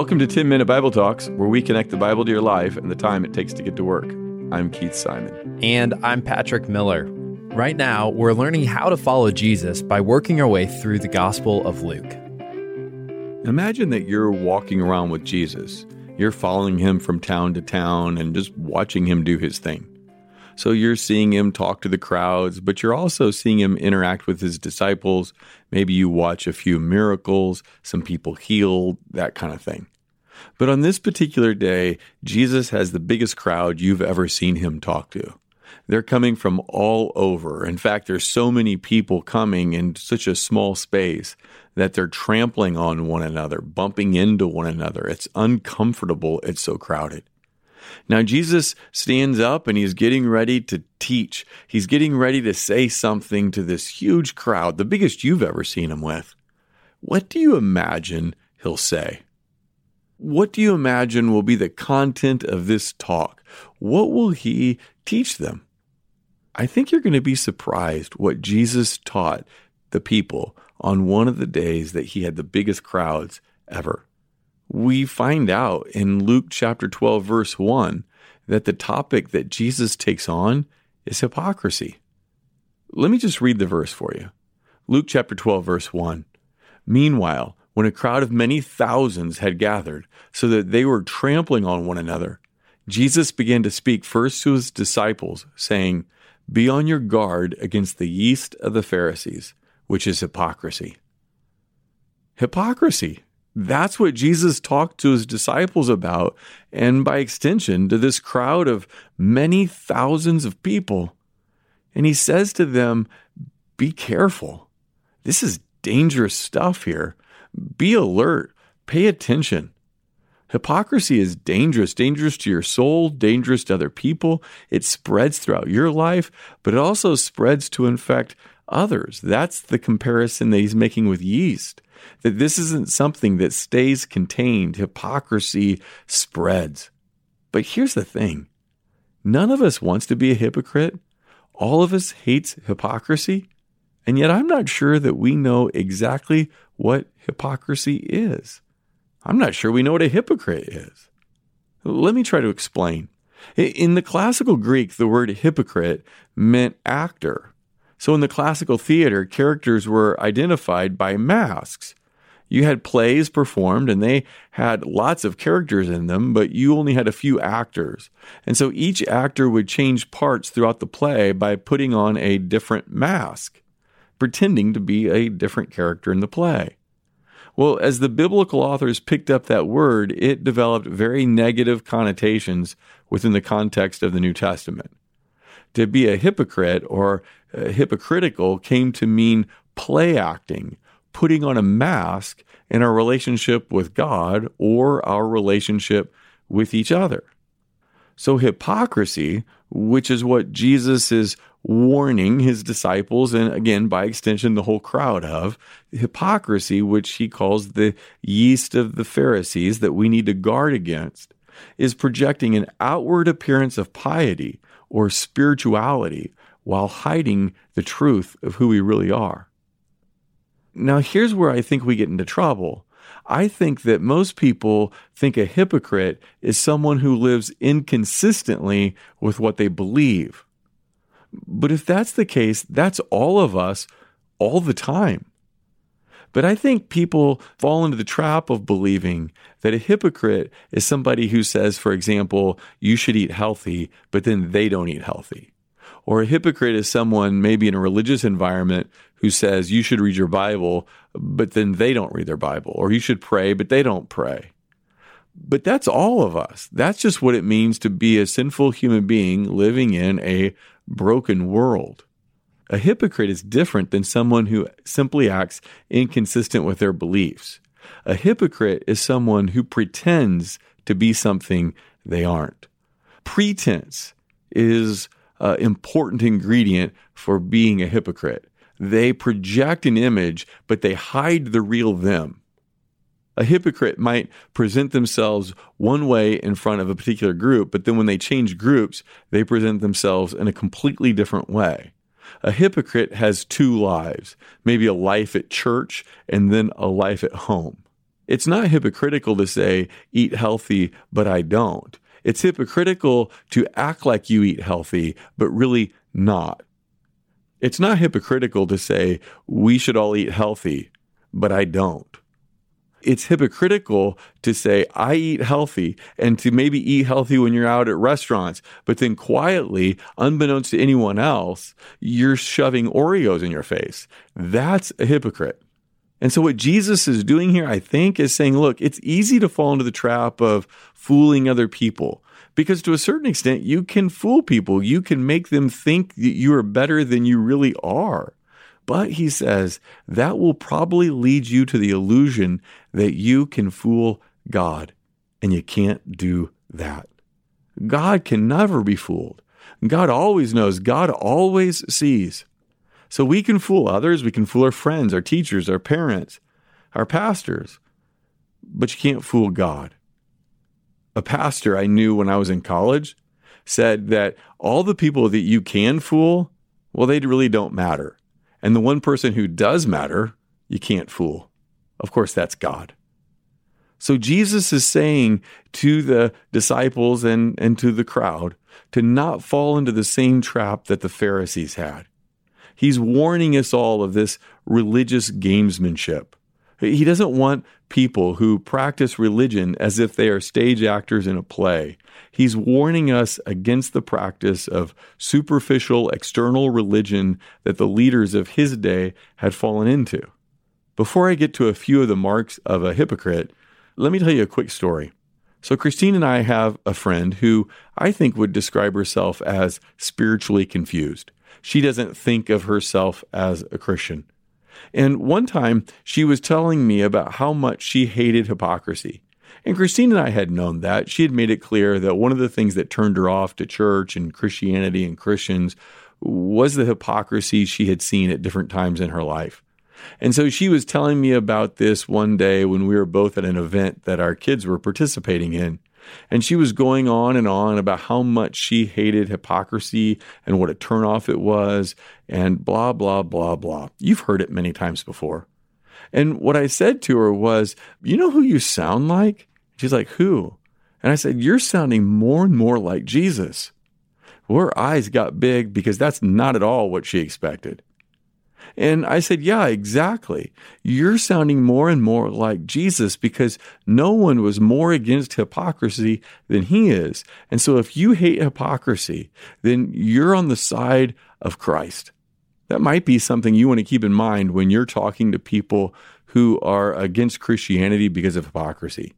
Welcome to 10 Minute Bible Talks, where we connect the Bible to your life and the time it takes to get to work. I'm Keith Simon. And I'm Patrick Miller. Right now, we're learning how to follow Jesus by working our way through the Gospel of Luke. Imagine that you're walking around with Jesus. You're following him from town to town and just watching him do his thing. So you're seeing him talk to the crowds, but you're also seeing him interact with his disciples. Maybe you watch a few miracles, some people healed, that kind of thing. But on this particular day, Jesus has the biggest crowd you've ever seen him talk to. They're coming from all over. In fact, there's so many people coming in such a small space that they're trampling on one another, bumping into one another. It's uncomfortable. It's so crowded. Now, Jesus stands up and he's getting ready to teach. He's getting ready to say something to this huge crowd, the biggest you've ever seen him with. What do you imagine he'll say? What do you imagine will be the content of this talk? What will he teach them? I think you're going to be surprised what Jesus taught the people on one of the days that he had the biggest crowds ever we find out in Luke chapter 12, verse 1, that the topic that Jesus takes on is hypocrisy. Let me just read the verse for you. Luke chapter 12, verse 1. Meanwhile, when a crowd of many thousands had gathered, so that they were trampling on one another, Jesus began to speak first to his disciples, saying, Be on your guard against the yeast of the Pharisees, which is hypocrisy. Hypocrisy. That's what Jesus talked to his disciples about, and by extension, to this crowd of many thousands of people. And he says to them, Be careful. This is dangerous stuff here. Be alert. Pay attention. Hypocrisy is dangerous, dangerous to your soul, dangerous to other people. It spreads throughout your life, but it also spreads to infect others. That's the comparison that he's making with yeast that this isn't something that stays contained. Hypocrisy spreads. But here's the thing none of us wants to be a hypocrite. All of us hates hypocrisy. And yet I'm not sure that we know exactly what hypocrisy is. I'm not sure we know what a hypocrite is. Let me try to explain. In the classical Greek, the word hypocrite meant actor. So in the classical theater, characters were identified by masks. You had plays performed and they had lots of characters in them, but you only had a few actors. And so each actor would change parts throughout the play by putting on a different mask, pretending to be a different character in the play. Well, as the biblical authors picked up that word, it developed very negative connotations within the context of the New Testament to be a hypocrite or uh, hypocritical came to mean play acting, putting on a mask in our relationship with God or our relationship with each other. So, hypocrisy, which is what Jesus is warning his disciples, and again, by extension, the whole crowd of, hypocrisy, which he calls the yeast of the Pharisees that we need to guard against, is projecting an outward appearance of piety or spirituality while hiding the truth of who we really are. Now, here's where I think we get into trouble. I think that most people think a hypocrite is someone who lives inconsistently with what they believe. But if that's the case, that's all of us all the time. But I think people fall into the trap of believing that a hypocrite is somebody who says, for example, you should eat healthy, but then they don't eat healthy. Or a hypocrite is someone maybe in a religious environment who says you should read your Bible, but then they don't read their Bible. Or you should pray, but they don't pray. But that's all of us. That's just what it means to be a sinful human being living in a broken world. A hypocrite is different than someone who simply acts inconsistent with their beliefs. A hypocrite is someone who pretends to be something they aren't. Pretense is an important ingredient for being a hypocrite. They project an image, but they hide the real them. A hypocrite might present themselves one way in front of a particular group, but then when they change groups, they present themselves in a completely different way. A hypocrite has two lives maybe a life at church and then a life at home. It's not hypocritical to say, eat healthy, but I don't. It's hypocritical to act like you eat healthy, but really not. It's not hypocritical to say, we should all eat healthy, but I don't. It's hypocritical to say, I eat healthy, and to maybe eat healthy when you're out at restaurants, but then quietly, unbeknownst to anyone else, you're shoving Oreos in your face. That's a hypocrite. And so, what Jesus is doing here, I think, is saying, look, it's easy to fall into the trap of fooling other people because to a certain extent, you can fool people. You can make them think that you are better than you really are. But he says that will probably lead you to the illusion that you can fool God, and you can't do that. God can never be fooled. God always knows, God always sees. So we can fool others, we can fool our friends, our teachers, our parents, our pastors, but you can't fool God. A pastor I knew when I was in college said that all the people that you can fool, well, they really don't matter. And the one person who does matter, you can't fool. Of course, that's God. So Jesus is saying to the disciples and, and to the crowd to not fall into the same trap that the Pharisees had. He's warning us all of this religious gamesmanship. He doesn't want people who practice religion as if they are stage actors in a play. He's warning us against the practice of superficial external religion that the leaders of his day had fallen into. Before I get to a few of the marks of a hypocrite, let me tell you a quick story. So, Christine and I have a friend who I think would describe herself as spiritually confused she doesn't think of herself as a Christian. And one time she was telling me about how much she hated hypocrisy. And Christine and I had known that. She had made it clear that one of the things that turned her off to church and Christianity and Christians was the hypocrisy she had seen at different times in her life. And so she was telling me about this one day when we were both at an event that our kids were participating in. And she was going on and on about how much she hated hypocrisy and what a turnoff it was, and blah, blah, blah, blah. You've heard it many times before. And what I said to her was, You know who you sound like? She's like, Who? And I said, You're sounding more and more like Jesus. Her eyes got big because that's not at all what she expected. And I said, Yeah, exactly. You're sounding more and more like Jesus because no one was more against hypocrisy than he is. And so if you hate hypocrisy, then you're on the side of Christ. That might be something you want to keep in mind when you're talking to people who are against Christianity because of hypocrisy.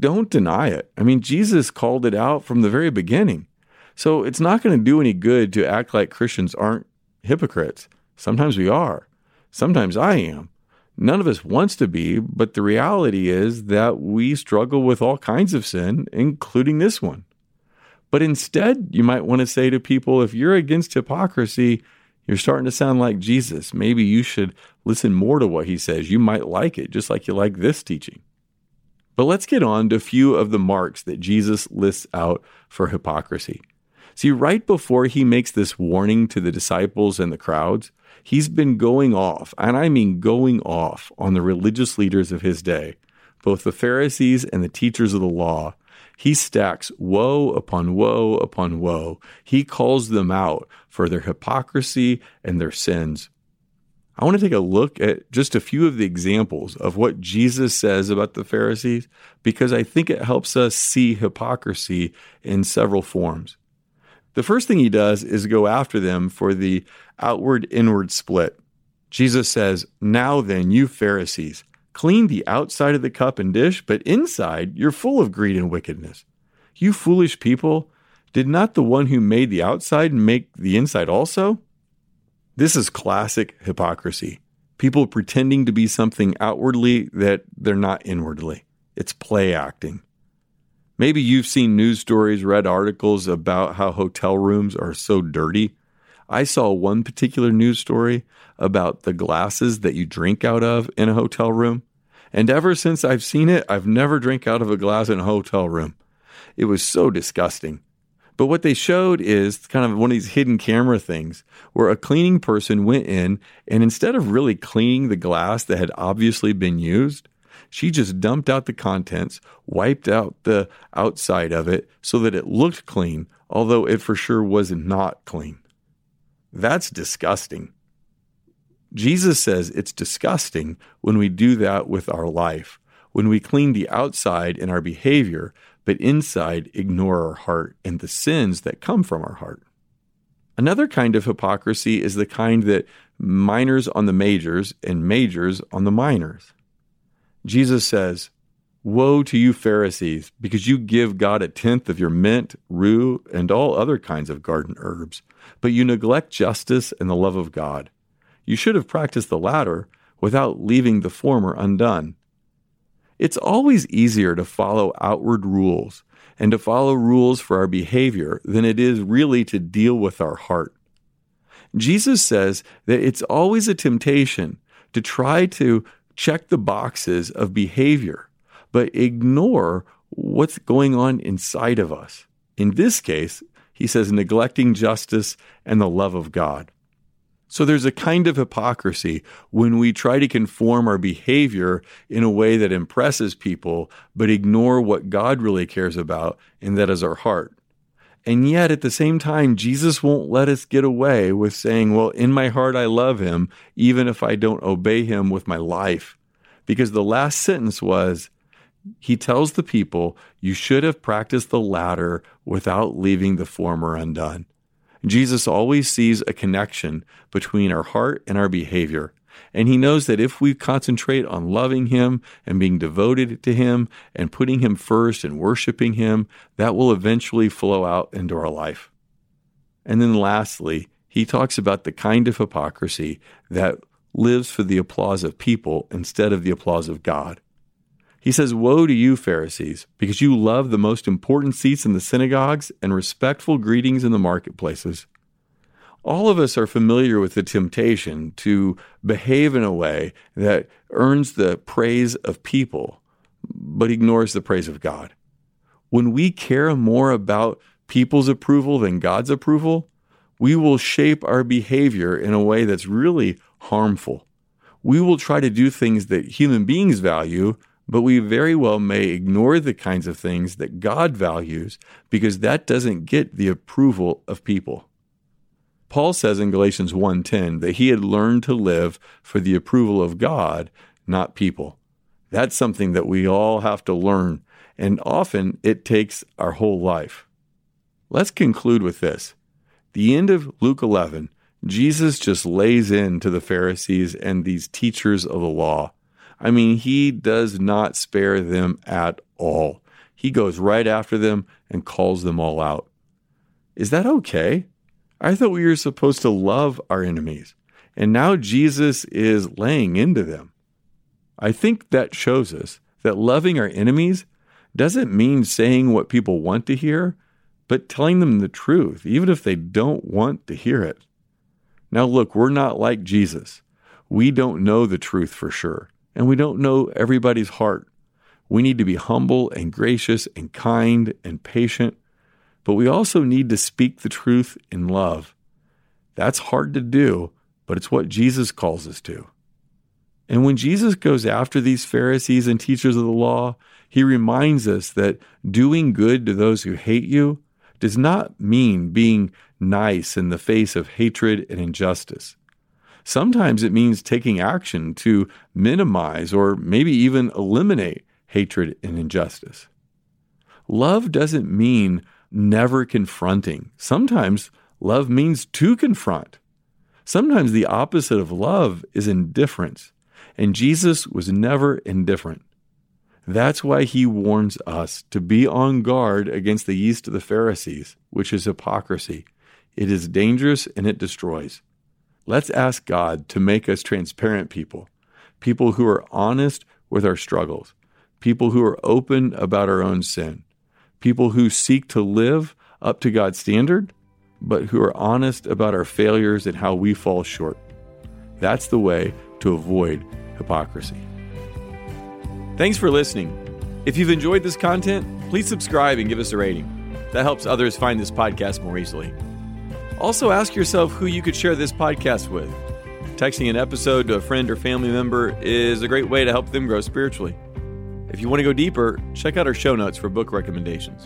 Don't deny it. I mean, Jesus called it out from the very beginning. So it's not going to do any good to act like Christians aren't hypocrites. Sometimes we are. Sometimes I am. None of us wants to be, but the reality is that we struggle with all kinds of sin, including this one. But instead, you might want to say to people if you're against hypocrisy, you're starting to sound like Jesus. Maybe you should listen more to what he says. You might like it, just like you like this teaching. But let's get on to a few of the marks that Jesus lists out for hypocrisy. See, right before he makes this warning to the disciples and the crowds, he's been going off, and I mean going off, on the religious leaders of his day, both the Pharisees and the teachers of the law. He stacks woe upon woe upon woe. He calls them out for their hypocrisy and their sins. I want to take a look at just a few of the examples of what Jesus says about the Pharisees because I think it helps us see hypocrisy in several forms. The first thing he does is go after them for the outward inward split. Jesus says, Now then, you Pharisees, clean the outside of the cup and dish, but inside you're full of greed and wickedness. You foolish people, did not the one who made the outside make the inside also? This is classic hypocrisy. People pretending to be something outwardly that they're not inwardly. It's play acting. Maybe you've seen news stories, read articles about how hotel rooms are so dirty. I saw one particular news story about the glasses that you drink out of in a hotel room. And ever since I've seen it, I've never drank out of a glass in a hotel room. It was so disgusting. But what they showed is kind of one of these hidden camera things where a cleaning person went in and instead of really cleaning the glass that had obviously been used, She just dumped out the contents, wiped out the outside of it so that it looked clean, although it for sure was not clean. That's disgusting. Jesus says it's disgusting when we do that with our life, when we clean the outside in our behavior, but inside ignore our heart and the sins that come from our heart. Another kind of hypocrisy is the kind that minors on the majors and majors on the minors. Jesus says, Woe to you, Pharisees, because you give God a tenth of your mint, rue, and all other kinds of garden herbs, but you neglect justice and the love of God. You should have practiced the latter without leaving the former undone. It's always easier to follow outward rules and to follow rules for our behavior than it is really to deal with our heart. Jesus says that it's always a temptation to try to check the boxes of behavior, but ignore what's going on inside of us. In this case, he says neglecting justice and the love of God. So there's a kind of hypocrisy when we try to conform our behavior in a way that impresses people, but ignore what God really cares about, and that is our heart. And yet, at the same time, Jesus won't let us get away with saying, Well, in my heart, I love him, even if I don't obey him with my life. Because the last sentence was, He tells the people, You should have practiced the latter without leaving the former undone. Jesus always sees a connection between our heart and our behavior. And he knows that if we concentrate on loving him and being devoted to him and putting him first and worshiping him, that will eventually flow out into our life. And then lastly, he talks about the kind of hypocrisy that lives for the applause of people instead of the applause of God. He says, Woe to you, Pharisees, because you love the most important seats in the synagogues and respectful greetings in the marketplaces. All of us are familiar with the temptation to behave in a way that earns the praise of people, but ignores the praise of God. When we care more about people's approval than God's approval, we will shape our behavior in a way that's really harmful. We will try to do things that human beings value but we very well may ignore the kinds of things that God values because that doesn't get the approval of people. Paul says in Galatians 1:10 that he had learned to live for the approval of God, not people. That's something that we all have to learn, and often it takes our whole life. Let's conclude with this. The end of Luke 11, Jesus just lays into the Pharisees and these teachers of the law I mean, he does not spare them at all. He goes right after them and calls them all out. Is that okay? I thought we were supposed to love our enemies, and now Jesus is laying into them. I think that shows us that loving our enemies doesn't mean saying what people want to hear, but telling them the truth, even if they don't want to hear it. Now, look, we're not like Jesus. We don't know the truth for sure and we don't know everybody's heart. We need to be humble and gracious and kind and patient, but we also need to speak the truth in love. That's hard to do, but it's what Jesus calls us to. And when Jesus goes after these Pharisees and teachers of the law, he reminds us that doing good to those who hate you does not mean being nice in the face of hatred and injustice. Sometimes it means taking action to minimize or maybe even eliminate hatred and injustice. Love doesn't mean never confronting. Sometimes love means to confront. Sometimes the opposite of love is indifference, and Jesus was never indifferent. That's why he warns us to be on guard against the yeast of the Pharisees, which is hypocrisy. It is dangerous and it destroys. Let's ask God to make us transparent people, people who are honest with our struggles, people who are open about our own sin, people who seek to live up to God's standard, but who are honest about our failures and how we fall short. That's the way to avoid hypocrisy. Thanks for listening. If you've enjoyed this content, please subscribe and give us a rating. That helps others find this podcast more easily. Also, ask yourself who you could share this podcast with. Texting an episode to a friend or family member is a great way to help them grow spiritually. If you want to go deeper, check out our show notes for book recommendations.